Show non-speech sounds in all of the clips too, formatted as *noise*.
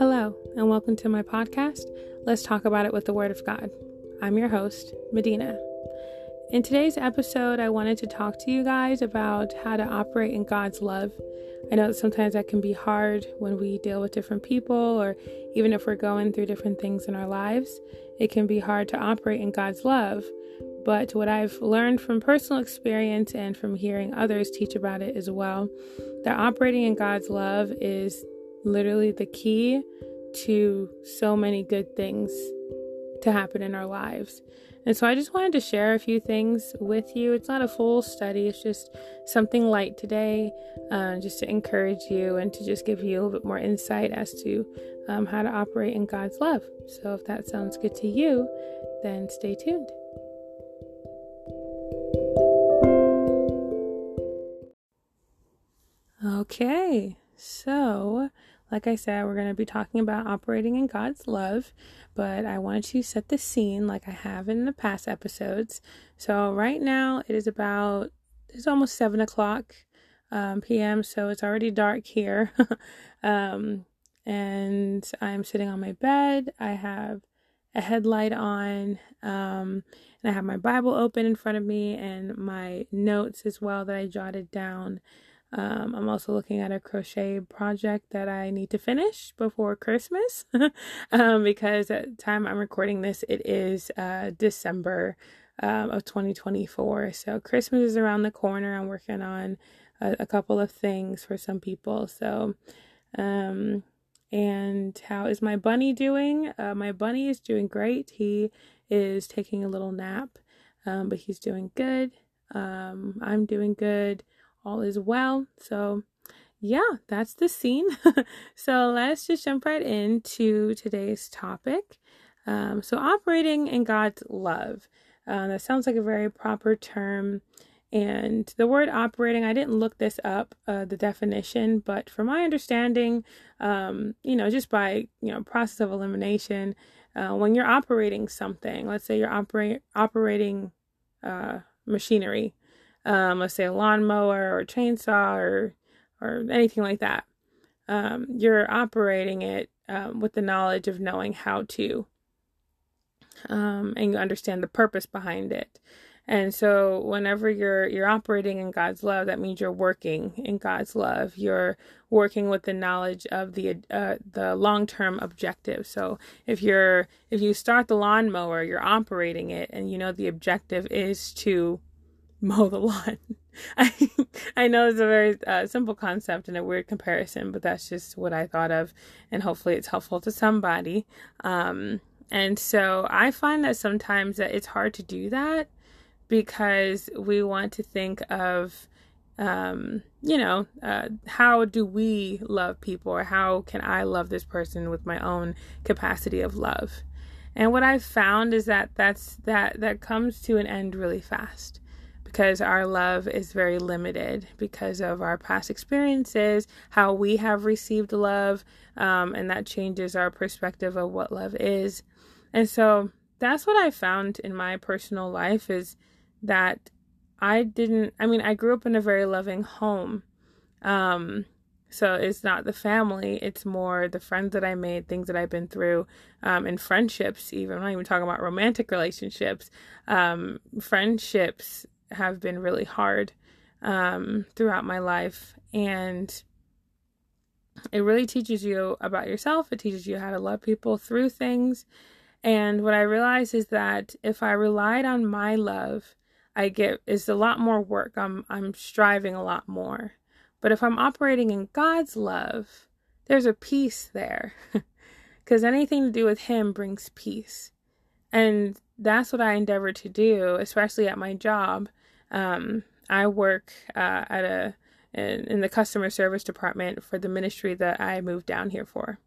Hello, and welcome to my podcast, Let's Talk About It with the Word of God. I'm your host, Medina. In today's episode, I wanted to talk to you guys about how to operate in God's love. I know that sometimes that can be hard when we deal with different people, or even if we're going through different things in our lives, it can be hard to operate in God's love. But what I've learned from personal experience and from hearing others teach about it as well, that operating in God's love is literally the key to so many good things to happen in our lives. And so I just wanted to share a few things with you. It's not a full study, it's just something light today, uh, just to encourage you and to just give you a little bit more insight as to um, how to operate in God's love. So if that sounds good to you, then stay tuned. Okay, so like I said, we're going to be talking about operating in God's love, but I wanted to set the scene like I have in the past episodes. So, right now it is about, it's almost 7 o'clock um, p.m., so it's already dark here. *laughs* um, and I'm sitting on my bed. I have a headlight on, um, and I have my Bible open in front of me and my notes as well that I jotted down. Um, I'm also looking at a crochet project that I need to finish before Christmas *laughs* um, because at the time I'm recording this, it is uh, December um, of 2024. So Christmas is around the corner. I'm working on a, a couple of things for some people. So, um, and how is my bunny doing? Uh, my bunny is doing great. He is taking a little nap, um, but he's doing good. Um, I'm doing good all is well. So, yeah, that's the scene. *laughs* so, let's just jump right into today's topic. Um, so, operating in God's love. Uh, that sounds like a very proper term. And the word operating, I didn't look this up, uh, the definition, but from my understanding, um, you know, just by, you know, process of elimination, uh, when you're operating something, let's say you're operate, operating uh, machinery, um, let's say a lawnmower or a chainsaw or or anything like that. Um, you're operating it um, with the knowledge of knowing how to, um, and you understand the purpose behind it. And so, whenever you're you're operating in God's love, that means you're working in God's love. You're working with the knowledge of the uh, the long term objective. So, if you're if you start the lawnmower, you're operating it, and you know the objective is to *laughs* mow the lawn. *laughs* I I know it's a very uh, simple concept and a weird comparison, but that's just what I thought of, and hopefully it's helpful to somebody. Um, and so I find that sometimes that it's hard to do that because we want to think of, um, you know, uh, how do we love people, or how can I love this person with my own capacity of love? And what I've found is that that's that that comes to an end really fast because our love is very limited because of our past experiences, how we have received love, um, and that changes our perspective of what love is. And so that's what I found in my personal life is that I didn't, I mean, I grew up in a very loving home. Um, so it's not the family, it's more the friends that I made, things that I've been through, um, and friendships, even. I'm not even talking about romantic relationships. Um, friendships have been really hard um, throughout my life. And it really teaches you about yourself, it teaches you how to love people through things. And what I realized is that if I relied on my love, I get is a lot more work. I'm I'm striving a lot more. But if I'm operating in God's love, there's a peace there. *laughs* Cuz anything to do with him brings peace. And that's what I endeavor to do, especially at my job, um, I work uh, at a in, in the customer service department for the ministry that I moved down here for.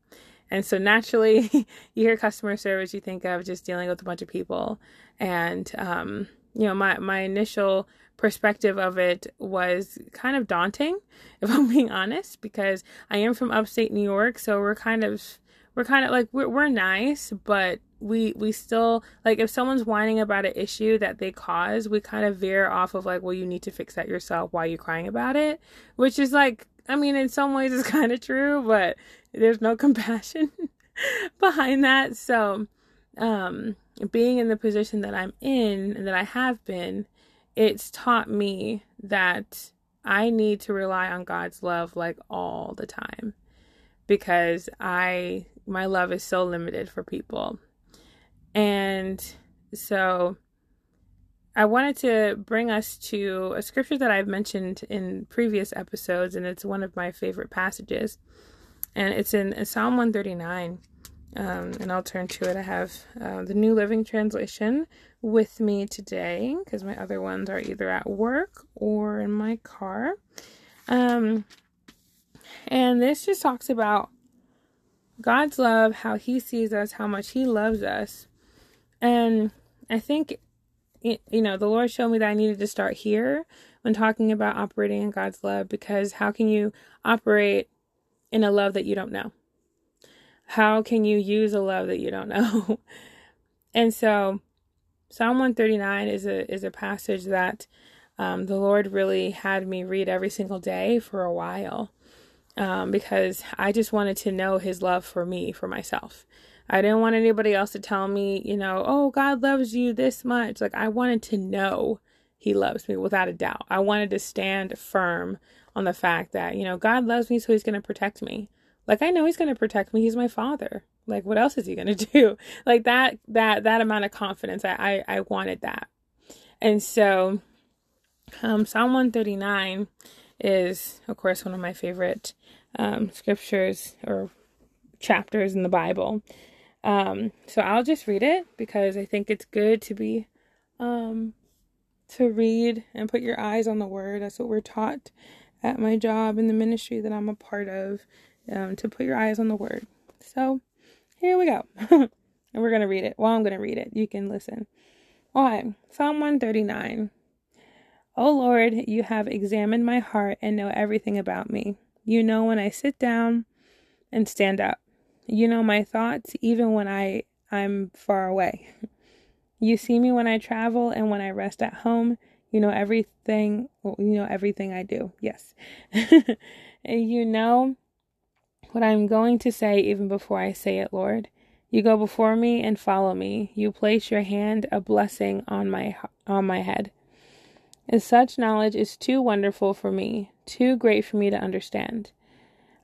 And so naturally, *laughs* you hear customer service, you think of just dealing with a bunch of people. And, um, you know, my, my initial perspective of it was kind of daunting, *laughs* if I'm being honest, because I am from upstate New York. So we're kind of, we're kind of like, we're, we're nice, but we we still like if someone's whining about an issue that they cause, we kind of veer off of like, well, you need to fix that yourself. Why are you crying about it? Which is like, I mean, in some ways it's *laughs* kind of true, but there's no *laughs* compassion behind that. So, um, being in the position that I'm in and that I have been, it's taught me that I need to rely on God's love like all the time because I my love is so limited for people. And so I wanted to bring us to a scripture that I've mentioned in previous episodes, and it's one of my favorite passages. And it's in Psalm 139. Um, and I'll turn to it. I have uh, the New Living Translation with me today because my other ones are either at work or in my car. Um, and this just talks about God's love, how He sees us, how much He loves us. And I think you know, the Lord showed me that I needed to start here when talking about operating in God's love because how can you operate in a love that you don't know? How can you use a love that you don't know? *laughs* and so Psalm 139 is a is a passage that um, the Lord really had me read every single day for a while um, because I just wanted to know His love for me, for myself. I didn't want anybody else to tell me, you know, oh, God loves you this much. Like, I wanted to know He loves me without a doubt. I wanted to stand firm on the fact that, you know, God loves me, so He's going to protect me. Like, I know He's going to protect me. He's my Father. Like, what else is He going *laughs* to do? Like, that, that, that amount of confidence, I, I, I wanted that. And so, um, Psalm 139 is, of course, one of my favorite um, scriptures or chapters in the Bible. Um, so I'll just read it because I think it's good to be um, to read and put your eyes on the word. That's what we're taught at my job in the ministry that I'm a part of, um, to put your eyes on the word. So here we go. *laughs* and we're going to read it. Well, I'm going to read it. You can listen. All right. Psalm 139. O Lord, you have examined my heart and know everything about me. You know when I sit down and stand up. You know my thoughts even when I I'm far away. You see me when I travel and when I rest at home. You know everything, well, you know everything I do. Yes. *laughs* you know what I'm going to say even before I say it, Lord. You go before me and follow me. You place your hand a blessing on my on my head. And such knowledge is too wonderful for me, too great for me to understand.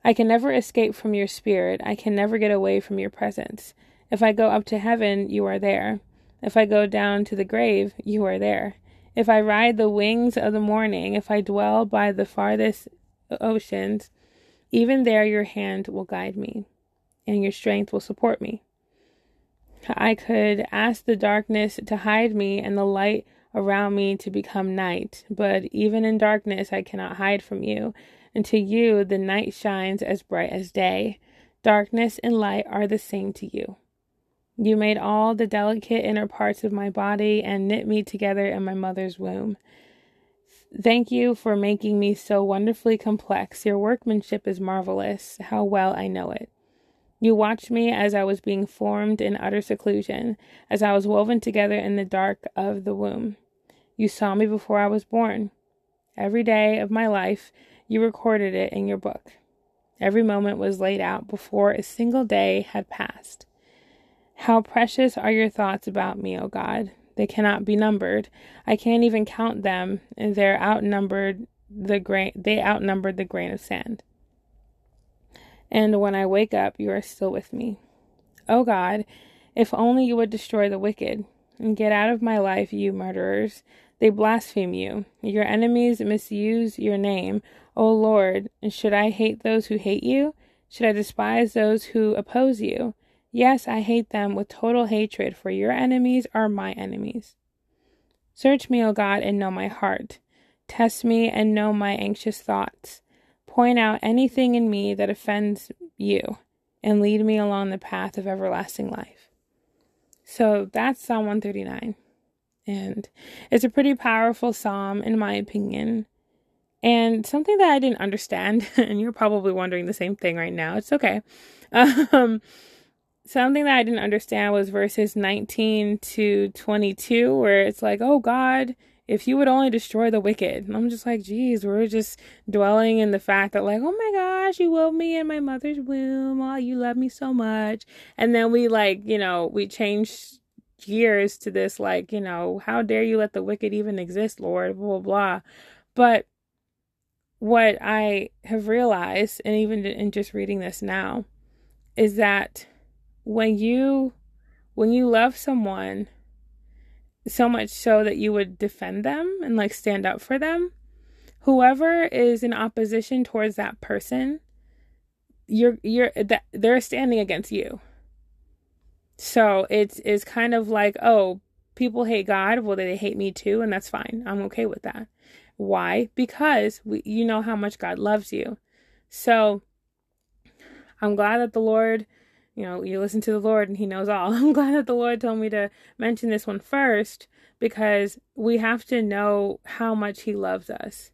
I can never escape from your spirit. I can never get away from your presence. If I go up to heaven, you are there. If I go down to the grave, you are there. If I ride the wings of the morning, if I dwell by the farthest oceans, even there your hand will guide me, and your strength will support me. I could ask the darkness to hide me and the light around me to become night, but even in darkness I cannot hide from you and to you the night shines as bright as day. Darkness and light are the same to you. You made all the delicate inner parts of my body and knit me together in my mother's womb. Thank you for making me so wonderfully complex. Your workmanship is marvelous. How well I know it. You watched me as I was being formed in utter seclusion, as I was woven together in the dark of the womb. You saw me before I was born. Every day of my life, you recorded it in your book. Every moment was laid out before a single day had passed. How precious are your thoughts about me, O God. They cannot be numbered. I can't even count them, and they're outnumbered the grain they outnumbered the grain of sand. And when I wake up, you are still with me. O God, if only you would destroy the wicked and get out of my life, you murderers. They blaspheme you. Your enemies misuse your name. O Lord, and should I hate those who hate you? Should I despise those who oppose you? Yes, I hate them with total hatred, for your enemies are my enemies. Search me, O God, and know my heart. Test me and know my anxious thoughts. Point out anything in me that offends you, and lead me along the path of everlasting life. So that's Psalm 139. And it's a pretty powerful psalm, in my opinion. And something that I didn't understand, *laughs* and you're probably wondering the same thing right now, it's okay. *laughs* Um, something that I didn't understand was verses 19 to 22, where it's like, oh God, if you would only destroy the wicked. And I'm just like, geez, we're just dwelling in the fact that, like, oh my gosh, you wove me in my mother's womb. Oh, you love me so much. And then we like, you know, we change gears to this, like, you know, how dare you let the wicked even exist, Lord, blah, blah, blah. But what I have realized, and even in just reading this now, is that when you when you love someone so much so that you would defend them and like stand up for them whoever is in opposition towards that person you're you're that they're standing against you. So it's it's kind of like oh people hate god well they hate me too and that's fine. I'm okay with that why because we, you know how much god loves you so i'm glad that the lord you know you listen to the lord and he knows all *laughs* i'm glad that the lord told me to mention this one first because we have to know how much he loves us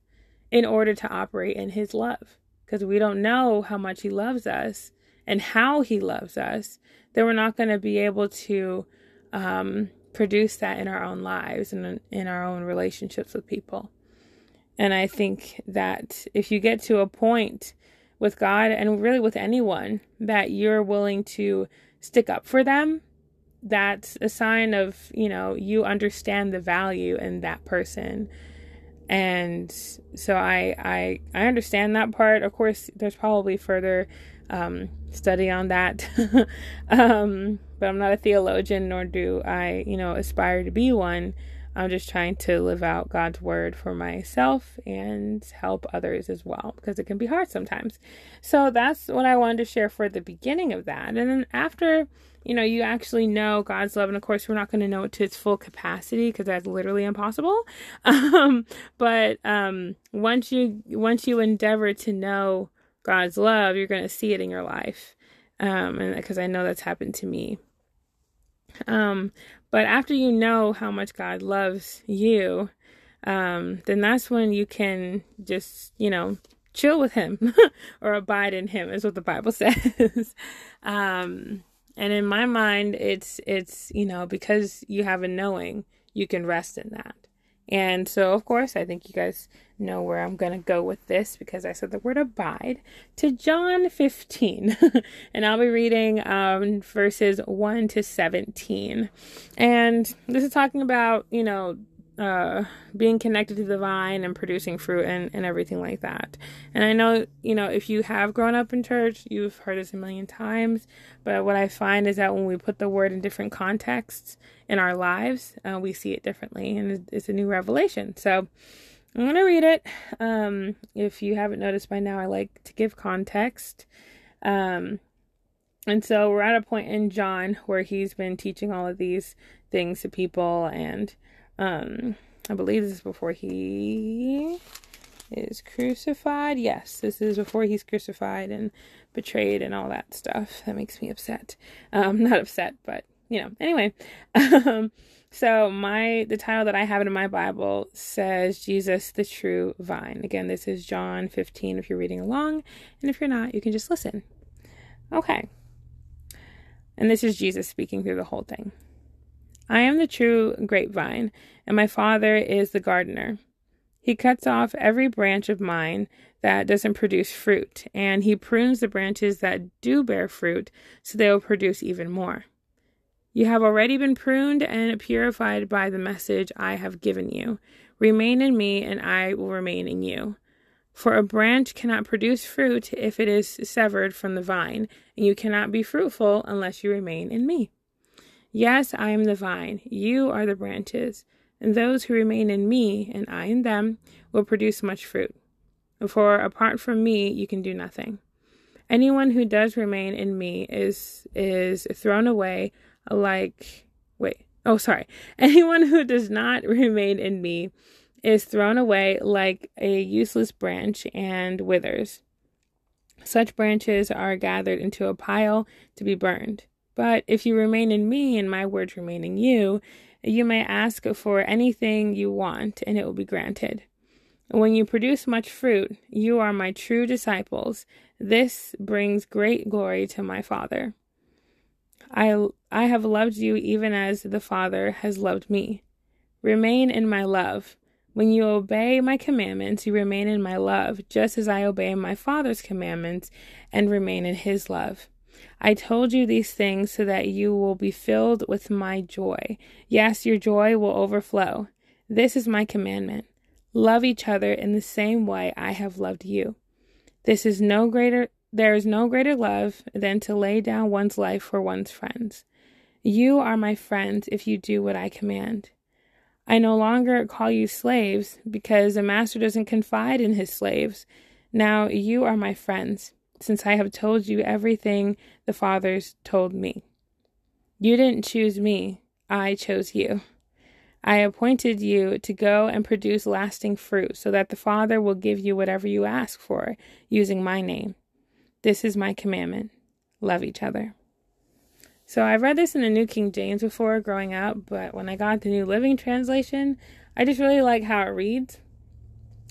in order to operate in his love. Because we don't know how much he loves us and how he loves us, then we're not going to be able to um, produce that in our own lives and in our own relationships with people. And I think that if you get to a point with God and really with anyone that you're willing to stick up for them, that's a sign of, you know, you understand the value in that person and so I I I understand that part. Of course, there's probably further um, study on that, *laughs* um, but I'm not a theologian, nor do I you know aspire to be one. I'm just trying to live out God's word for myself and help others as well because it can be hard sometimes. So that's what I wanted to share for the beginning of that. And then after you know, you actually know God's love. And of course, we're not going to know it to its full capacity because that's literally impossible. *laughs* Um, but um, once you once you endeavor to know God's love, you're going to see it in your life. Um, and because I know that's happened to me. Um, but after you know how much God loves you, um, then that's when you can just, you know, chill with Him *laughs* or abide in Him, is what the Bible *laughs* says. um, and in my mind, it's it's you know because you have a knowing, you can rest in that. And so, of course, I think you guys know where I'm going to go with this because I said the word abide to John 15. *laughs* and I'll be reading um, verses 1 to 17. And this is talking about, you know, uh, being connected to the vine and producing fruit and, and everything like that. And I know, you know, if you have grown up in church, you've heard this a million times. But what I find is that when we put the word in different contexts in our lives, uh, we see it differently. And it's a new revelation. So I'm going to read it. Um, if you haven't noticed by now, I like to give context. Um, and so we're at a point in John where he's been teaching all of these things to people and um, I believe this is before he is crucified. Yes, this is before he's crucified and betrayed and all that stuff. That makes me upset. Um, *laughs* not upset, but you know. Anyway, *laughs* um, so my the title that I have in my Bible says Jesus the true vine. Again, this is John 15 if you're reading along, and if you're not, you can just listen. Okay. And this is Jesus speaking through the whole thing. I am the true grapevine, and my Father is the gardener. He cuts off every branch of mine that doesn't produce fruit, and he prunes the branches that do bear fruit so they will produce even more. You have already been pruned and purified by the message I have given you. Remain in me, and I will remain in you. For a branch cannot produce fruit if it is severed from the vine, and you cannot be fruitful unless you remain in me. Yes, I am the vine, you are the branches, and those who remain in me, and I in them, will produce much fruit. For apart from me, you can do nothing. Anyone who does remain in me is is thrown away like wait oh sorry *laughs* anyone who does not *laughs* remain in me is thrown away like a useless branch and withers such branches are gathered into a pile to be burned but if you remain in me and my words remain in you, you may ask for anything you want and it will be granted. When you produce much fruit, you are my true disciples. This brings great glory to my Father. I, I have loved you even as the Father has loved me. Remain in my love. When you obey my commandments, you remain in my love, just as I obey my Father's commandments and remain in his love. I told you these things so that you will be filled with my joy. Yes, your joy will overflow. This is my commandment. Love each other in the same way I have loved you. This is no greater there is no greater love than to lay down one's life for one's friends. You are my friends if you do what I command. I no longer call you slaves because a master doesn't confide in his slaves. Now you are my friends, since I have told you everything the fathers told me. You didn't choose me, I chose you. I appointed you to go and produce lasting fruit, so that the Father will give you whatever you ask for, using my name. This is my commandment love each other. So I've read this in the New King James before growing up, but when I got the New Living Translation, I just really like how it reads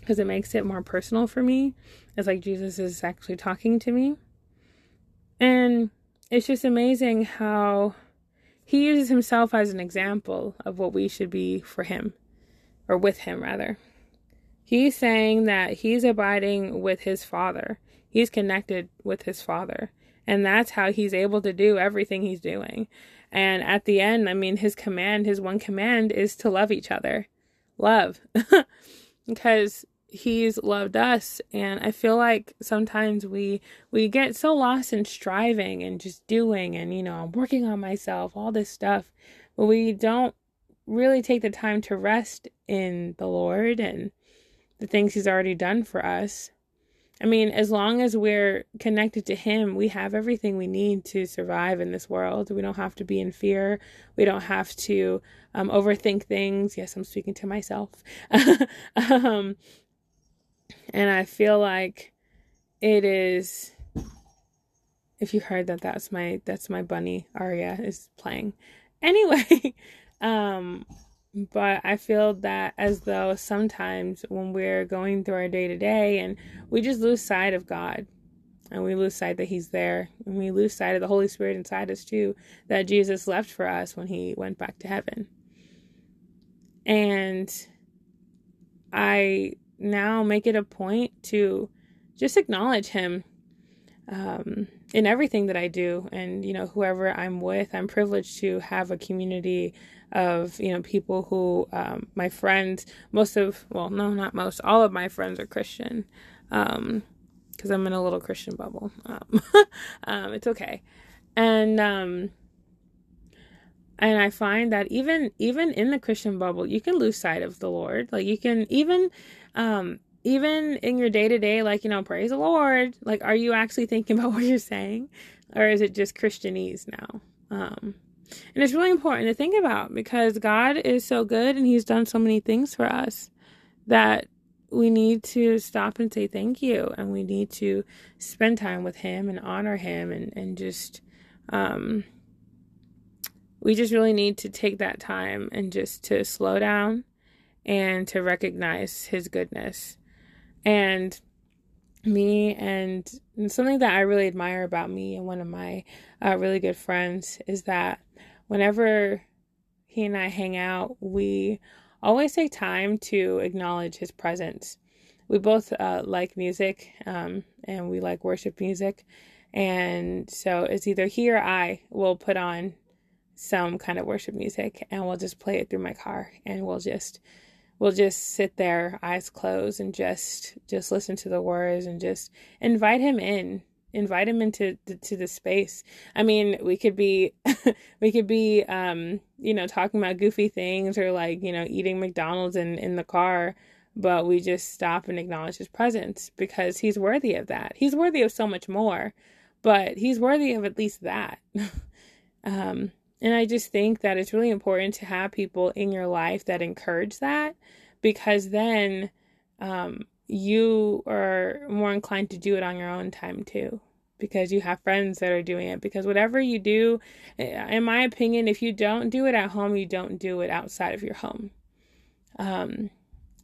because it makes it more personal for me. It's like Jesus is actually talking to me. And it's just amazing how he uses himself as an example of what we should be for him, or with him, rather. He's saying that he's abiding with his Father, he's connected with his Father. And that's how he's able to do everything he's doing. And at the end, I mean, his command, his one command is to love each other. Love. *laughs* because he's loved us and i feel like sometimes we we get so lost in striving and just doing and you know i'm working on myself all this stuff but we don't really take the time to rest in the lord and the things he's already done for us I mean, as long as we're connected to Him, we have everything we need to survive in this world. We don't have to be in fear. We don't have to um, overthink things. Yes, I'm speaking to myself. *laughs* um, and I feel like it is. If you heard that, that's my that's my bunny Aria is playing. *laughs* Anyway, um, but I feel that as though sometimes when we're going through our day to day and we just lose sight of God and we lose sight that He's there and we lose sight of the Holy Spirit inside us too, that Jesus left for us when He went back to heaven. And I now make it a point to just acknowledge Him um, in everything that I do. And, you know, whoever I'm with, I'm privileged to have a community of you know people who um, my friends most of well no not most all of my friends are christian um because i'm in a little christian bubble. Um, *laughs* um it's okay. And um and i find that even even in the christian bubble you can lose sight of the lord. Like you can even um even in your day to day like you know praise the lord like are you actually thinking *laughs* about what you're saying? Or is it just christianese now? Um and it's really important to think about because God is so good and He's done so many things for us that we need to stop and say thank you and we need to spend time with Him and honor Him and, and just, um, we just really need to take that time and just to slow down and to recognize His goodness. And me and, something that I really admire about me and one of my uh, really good friends is that whenever he and I hang out, we always take time to acknowledge his presence. We both uh, like music um, and we like worship music. And so it's either he or I will put on some kind of worship music and we'll just play it through my car and we'll just we'll just sit there eyes closed and just just listen to the words and just invite him in invite him into to the space. I mean, we could be *laughs* we could be um, you know, talking about goofy things or like, you know, eating McDonald's in in the car, but we just stop and acknowledge his presence because he's worthy of that. He's worthy of so much more, but he's worthy of at least that. *laughs* um, and I just think that it's really important to have people in your life that encourage that because then um, you are more inclined to do it on your own time too because you have friends that are doing it. Because whatever you do in my opinion if you don't do it at home you don't do it outside of your home. Um,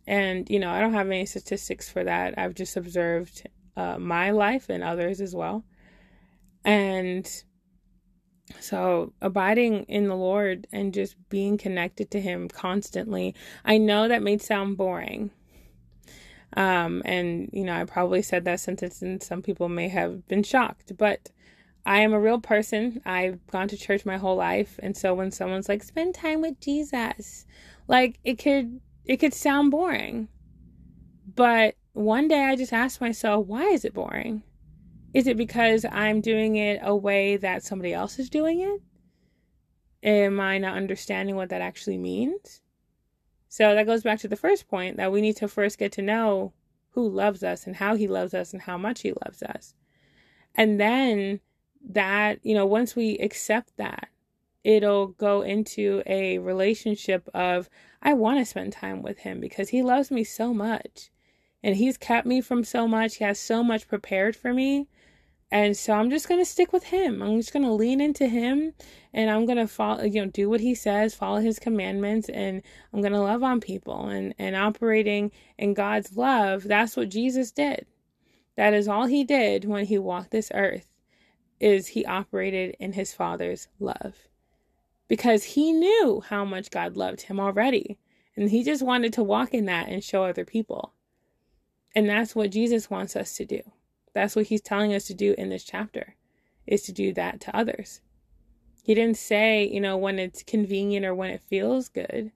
and you know i don't have any statistics for that. I've just observed uh, my life and others as well. And So, abiding in the Lord and just being connected to Him constantly. I know that may sound boring. Um, and, you know, I probably said that sentence and some people may have been shocked, but I am a real person. I've gone to church my whole life. And so when someone's like, spend time with Jesus, like it could, it could sound boring. But one day I just asked myself, why is it boring? Is it because I'm doing it a way that somebody else is doing it? Am I not understanding what that actually means? So that goes back to the first point that we need to first get to know who loves us and how he loves us and how much he loves us. And then that, you know, once we accept that, it'll go into a relationship of, I want to spend time with him because he loves me so much. And he's kept me from so much. He has so much prepared for me and so I'm just going to stick with him. I'm just going to lean into him and I'm going to follow, you know, do what he says, follow his commandments, and I'm going to love on people and, and operating in God's love. That's what Jesus did. That is all he did when he walked this earth is he operated in his father's love because he knew how much God loved him already. And he just wanted to walk in that and show other people. And that's what Jesus wants us to do. That's what he's telling us to do in this chapter, is to do that to others. He didn't say, you know, when it's convenient or when it feels good.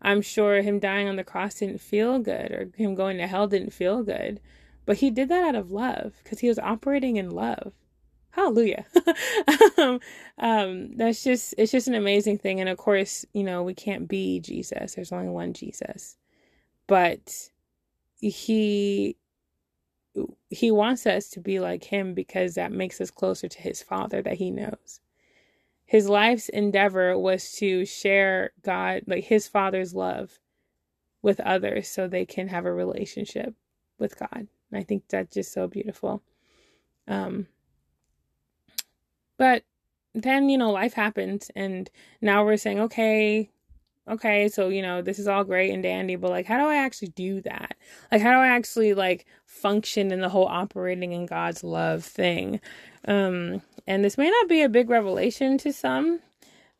I'm sure him dying on the cross didn't feel good or him going to hell didn't feel good. But he did that out of love because he was operating in love. Hallelujah. *laughs* um, um, that's just, it's just an amazing thing. And of course, you know, we can't be Jesus. There's only one Jesus. But he he wants us to be like him because that makes us closer to his father that he knows. His life's endeavor was to share God, like his father's love with others so they can have a relationship with God. And I think that's just so beautiful. Um but then, you know, life happens and now we're saying, okay, okay, so you know, this is all great and dandy, but like, how do I actually do that? Like, how do I actually like function in the whole operating in God's love thing? Um, and this may not be a big revelation to some,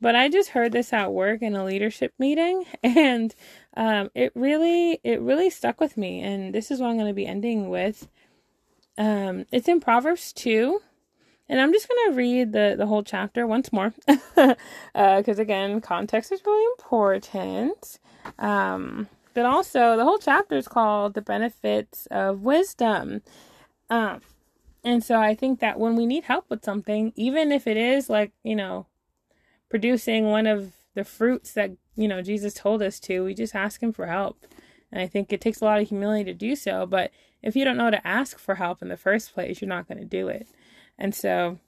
but I just heard this at work in a leadership meeting, *laughs* and um, it really, it really stuck with me. And this is what I'm going to be ending with. Um, it's in Proverbs two, and I'm just going to read the, the whole chapter once more because, *laughs* uh, again, context is really important. Um, but also, the whole chapter is called The Benefits of Wisdom. Um, and so I think that when we need help with something, even if it is like, you know, producing one of the fruits that, you know, Jesus told us to, we just ask Him for help. And I think it takes a lot of humility to do so. But if you don't know to ask for help in the first place, you're not going to do it. And so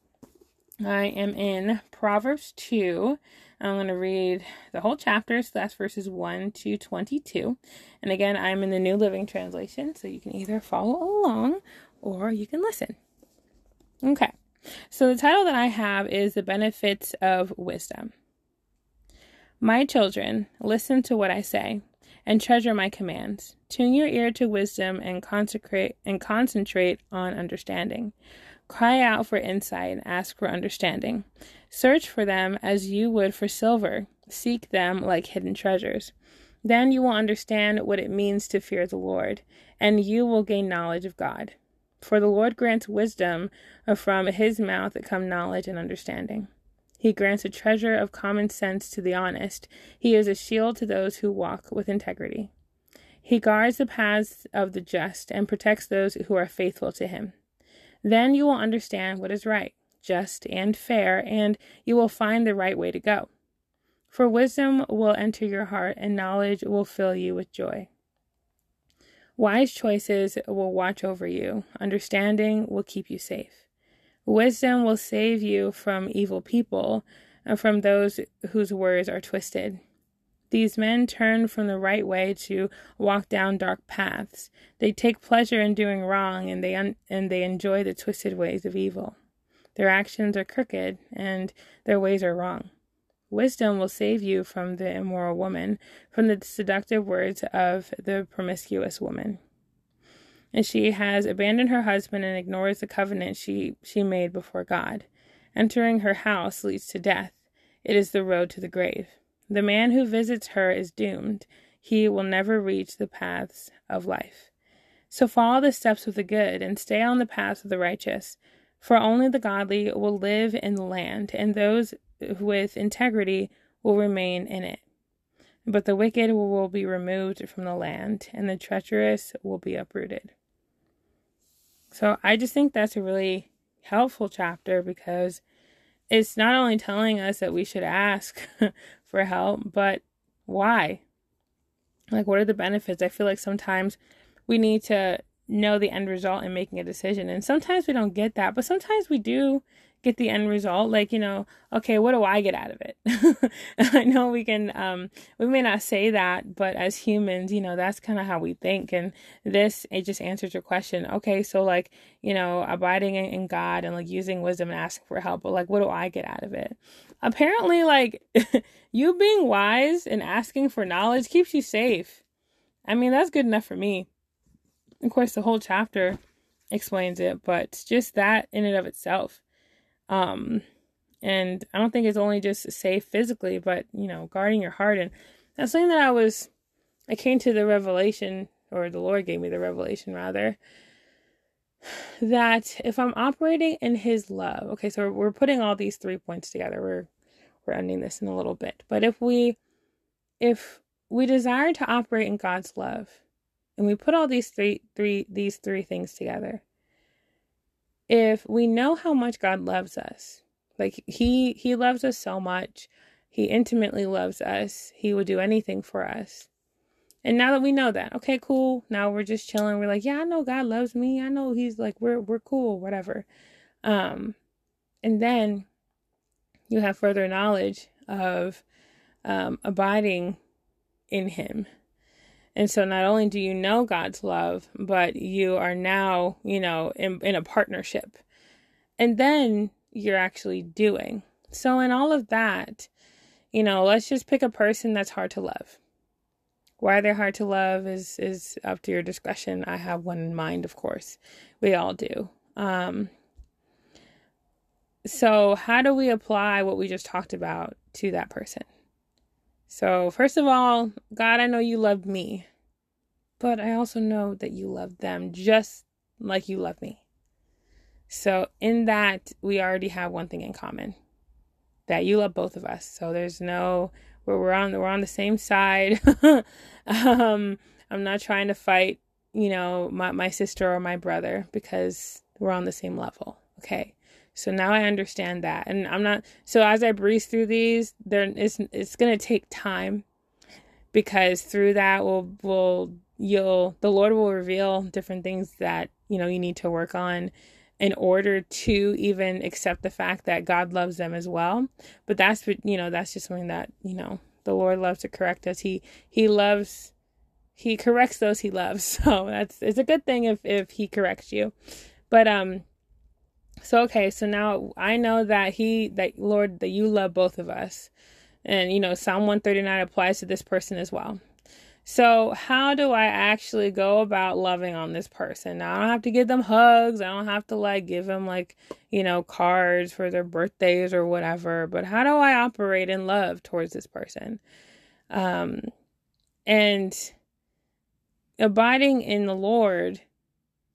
I am in Proverbs 2. I'm going to read the whole chapter, so that's verses 1 to 22. And again, I'm in the New Living Translation, so you can either follow along or you can listen. Okay, so the title that I have is The Benefits of Wisdom. My children, listen to what I say and treasure my commands. Tune your ear to wisdom and consecrate and concentrate on understanding. Cry out for insight and ask for understanding. Search for them as you would for silver. Seek them like hidden treasures. Then you will understand what it means to fear the Lord, and you will gain knowledge of God. For the Lord grants wisdom, and from his mouth come knowledge and understanding. He grants a treasure of common sense to the honest. He is a shield to those who walk with integrity. He guards the paths of the just and protects those who are faithful to him. Then you will understand what is right, just, and fair, and you will find the right way to go. For wisdom will enter your heart, and knowledge will fill you with joy. Wise choices will watch over you, understanding will keep you safe. Wisdom will save you from evil people and from those whose words are twisted. These men turn from the right way to walk down dark paths. They take pleasure in doing wrong and they un- and they enjoy the twisted ways of evil. Their actions are crooked and their ways are wrong. Wisdom will save you from the immoral woman, from the seductive words of the promiscuous woman. And she has abandoned her husband and ignores the covenant she, she made before God. Entering her house leads to death. It is the road to the grave. The man who visits her is doomed. He will never reach the paths of life. So follow the steps of the good and stay on the paths of the righteous. For only the godly will live in the land, and those with integrity will remain in it. But the wicked will be removed from the land, and the treacherous will be uprooted. So I just think that's a really helpful chapter because it's not only telling us that we should ask *laughs* for help, but why? Like, what are the benefits? I feel like sometimes we need to know the end result in making a decision. And sometimes we don't get that, but sometimes we do get the end result like you know okay what do i get out of it? *laughs* I know we can um we may not say that but as humans you know that's kind of how we think and this it just answers your question okay so like you know abiding in, god and like using wisdom and asking for help but like what do i get out of it? Apparently like *laughs* you being wise and asking for knowledge keeps you safe. I mean that's good enough for me. Of course the whole chapter explains it but just that in and of itself um, and I don't think it's only just safe physically, but you know, guarding your heart. And that's something that I was, I came to the revelation, or the Lord gave me the revelation rather, that if I'm operating in His love, okay, so we're putting all these three points together. We're we're ending this in a little bit, but if we, if we desire to operate in God's love, and we put all these three three these three things together, if we know how much God loves us, like he he loves us so much, he intimately loves us. He would do anything for us. And now that we know that, okay, cool. Now we're just chilling. We're like, yeah, I know God loves me. I know he's like we're we're cool, whatever. Um and then you have further knowledge of um abiding in him and so not only do you know God's love, but you are now, you know, in, in a partnership. And then you're actually doing. So in all of that, you know, let's just pick a person that's hard to love. Why they're hard to love is is up to your discretion. I have one in mind, of course. We all do. Um so how do we apply what we just talked about to that person? So, first of all, God, I know you love me, but I also know that you love them just like you love me. So, in that, we already have one thing in common that you love both of us. So, there's no where we're on we're on the same side. *laughs* um, I'm not trying to fight, you know, my my sister or my brother because we're on the same level. Okay. So now I understand that. And I'm not so as I breeze through these, there it's it's gonna take time because through that we'll will you'll the Lord will reveal different things that, you know, you need to work on in order to even accept the fact that God loves them as well. But that's you know, that's just something that, you know, the Lord loves to correct us. He he loves he corrects those he loves. *laughs* So that's it's a good thing if if he corrects you. But um so okay, so now I know that he that Lord that you love both of us. And you know, Psalm 139 applies to this person as well. So, how do I actually go about loving on this person? Now, I don't have to give them hugs. I don't have to like give them like, you know, cards for their birthdays or whatever, but how do I operate in love towards this person? Um and abiding in the Lord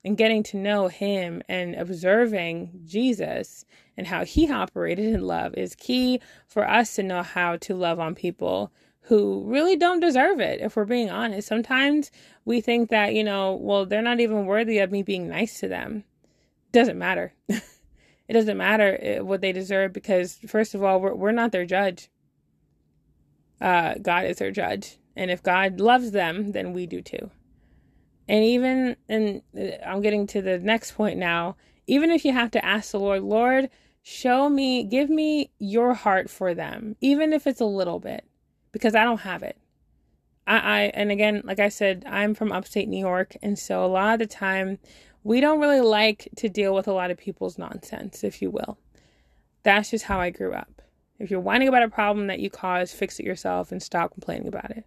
and getting to know him and observing Jesus and how he operated in love is key for us to know how to love on people who really don't deserve it if we're being honest. Sometimes we think that, you know, well, they're not even worthy of me being nice to them. Doesn't matter. *laughs* it doesn't matter eh, what they deserve because first of all, we're we're not their judge. Uh God is their judge. And if God loves them, then we do too. And even, and uh, I'm getting to the next point now, even if you have to ask the Lord, Lord, show me, give me your heart for them, even if it's a little bit, because I don't have it. I, I, and again, like I said, I'm from upstate New York. And so a lot of the time, we don't really like to deal with a lot of people's nonsense, if you will. That's just how I grew up. If you're whining about a problem that you caused, fix it yourself and stop complaining about it.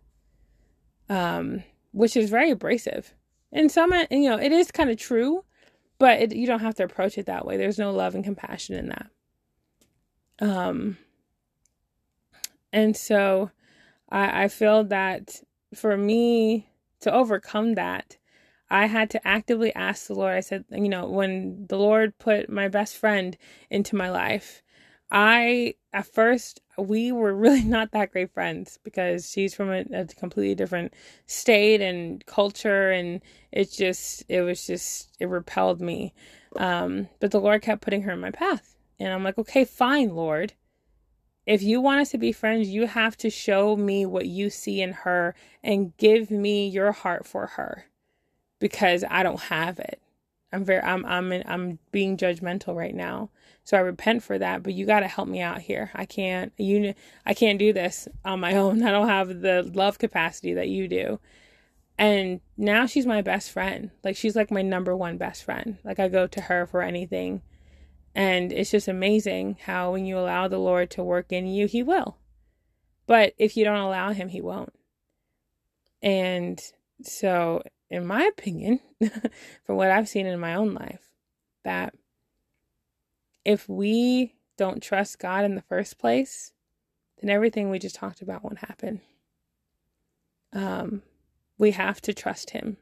Um, which is very abrasive and some, you know, it is kind of true, but it, you don't have to approach it that way. There's no love and compassion in that. Um, and so I, I feel that for me to overcome that, I had to actively ask the Lord. I said, you know, when the Lord put my best friend into my life, I, at first, we were *laughs* really not that great friends because she's from a, a, completely different state and culture. And it just, it was just, it repelled me. Um, but the Lord kept putting her in my path. And I'm like, okay, fine, Lord. If you want us to be friends, you have to show me what you see in her and give me your heart for her because I don't have it. I'm very I'm I'm I'm being judgmental right now. So I repent for that, but you got to help me out here. I can't you I can't do this on my *laughs* own. I don't have the love capacity that you do. And now she's my best friend. Like she's like my number one best friend. Like I go to her for anything. And it's just amazing how when you allow the Lord to work in you, he will. But if you don't allow him, he won't. And so in my opinion, *laughs* from what I've seen in my own life, that if we don't trust God in the first place, then everything we just talked about won't happen. Um, we have to trust Him.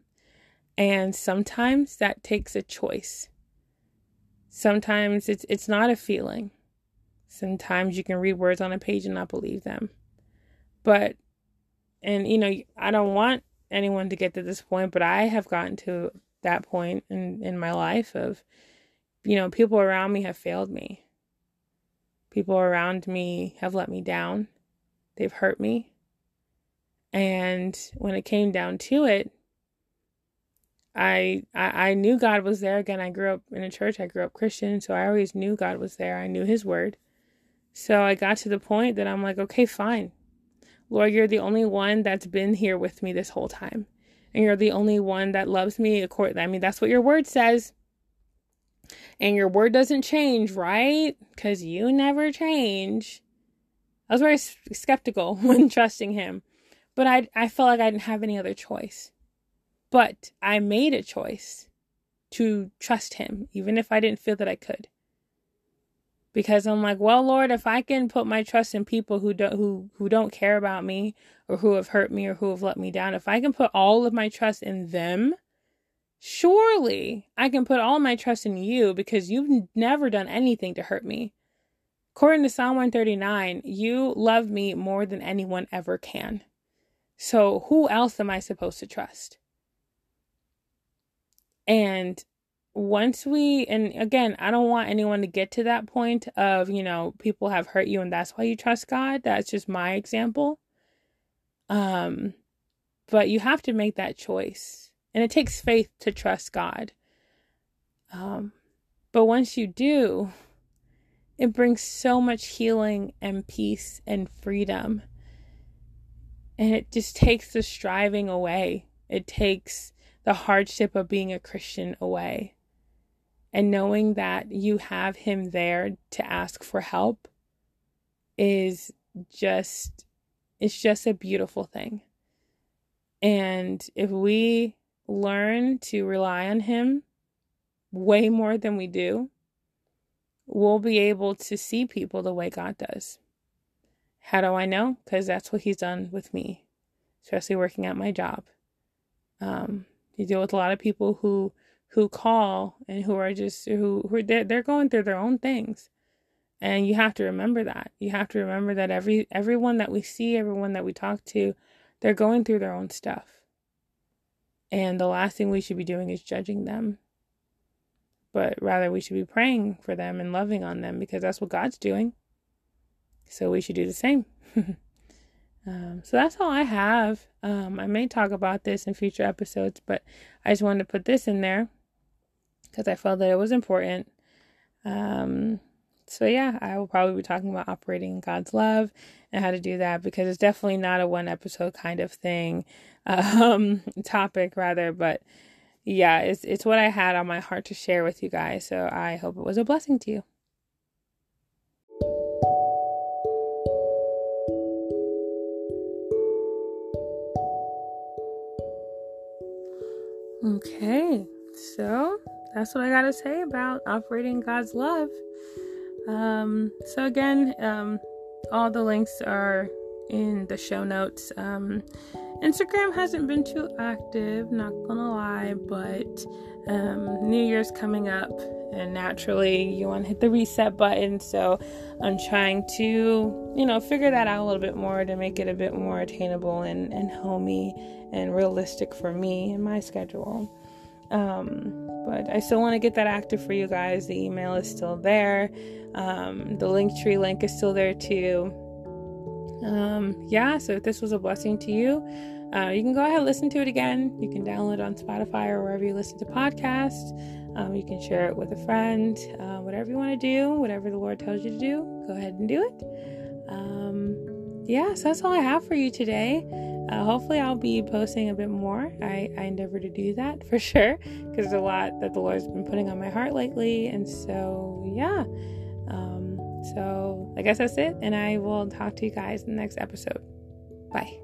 And sometimes that takes a choice. Sometimes it's it's not a feeling. Sometimes you can read words on a page and not believe them. But and you know, I don't want anyone to get to this point, but I have gotten to that point in, in my life of, you know, people around me have failed me. People around me have let me down. They've hurt me. And when it came down to it, I, I I knew God was there. Again, I grew up in a church. I grew up Christian, so I always knew God was there. I knew His word. So I got to the point that I'm like, okay, fine. Lord, you're the only one that's been here with me this whole time. And you're the only one that loves me. According, I mean, that's what your word says. And your word doesn't change, right? Because you never change. I was very skeptical *laughs* when trusting him. But I, I felt like I didn't have any other choice. But I made a choice to trust him, even if I didn't feel that I could because I'm like, well, Lord, if I can put my trust in people who don't who who don't care about me or who have hurt me or who have let me down, if I can put all of my trust in them, surely I can put all my trust in you because you've never done anything to hurt me. According to Psalm 139, you love me more than anyone ever can. So who else am I supposed to trust? And once we and again i don't want anyone to get to that point of you know people have hurt you and that's why you trust god. That's just my example. Um but you have to make that choice. And it takes faith to trust god. Um but once you do it brings so much healing and peace and freedom. And it just takes the striving away. It takes the hardship of being a christian away and knowing that you have him there to ask for help is just it's just a beautiful thing. And if we learn to rely on him way more than we do, we'll be able to see people the way God does. How do I know? Because that's what he's done with me, especially working at my job. Um, you deal with a lot of people who who call and who are just who who they're, they're going through their own things. And you have to remember that. You have to remember that every everyone that we see everyone that we talk to they're going through their own stuff. And the last thing we should be doing is judging them. But rather we should be praying for them and loving on them because that's what god's doing. So we should do the same *laughs* um, so that's all i have um, i may talk about this in future episodes but i just wanted to put this in there because I felt that it was important. Um, so yeah, I will probably be talking about operating in God's love and how to do that because it's definitely not a one episode kind of thing, *laughs* um, topic rather, but yeah, it's it's what I had on my heart to share with you guys. So I hope it was a blessing to you. Okay, so that's what I got to say about operating God's love. Um, so again, um, all the links are in the show notes. Um, Instagram hasn't been too active, not gonna lie, but um, New Year's coming up, and naturally you want to hit the reset button. So I'm trying to, you know, figure that out a little bit more to make it a bit more attainable and, and homey and realistic for me and my schedule. Um, but I still want to get that active for you guys. The email is still there. Um, the Linktree link is still there too. Um, yeah, so if this was a blessing to you, uh, you can go ahead and listen to it again. You can download on Spotify or wherever you listen to podcasts. Um, you can share it with a friend. Uh, whatever you want to do, whatever the Lord tells you to do, go ahead and do it. Um, yeah, so that's all I have for you today. Uh, hopefully, I'll be posting a bit more. I, I endeavor to do that *laughs* for sure because there's a lot that the Lord's been putting on my heart lately. And so, yeah. So, I guess that's it. And I will talk to you guys in the next episode. Bye.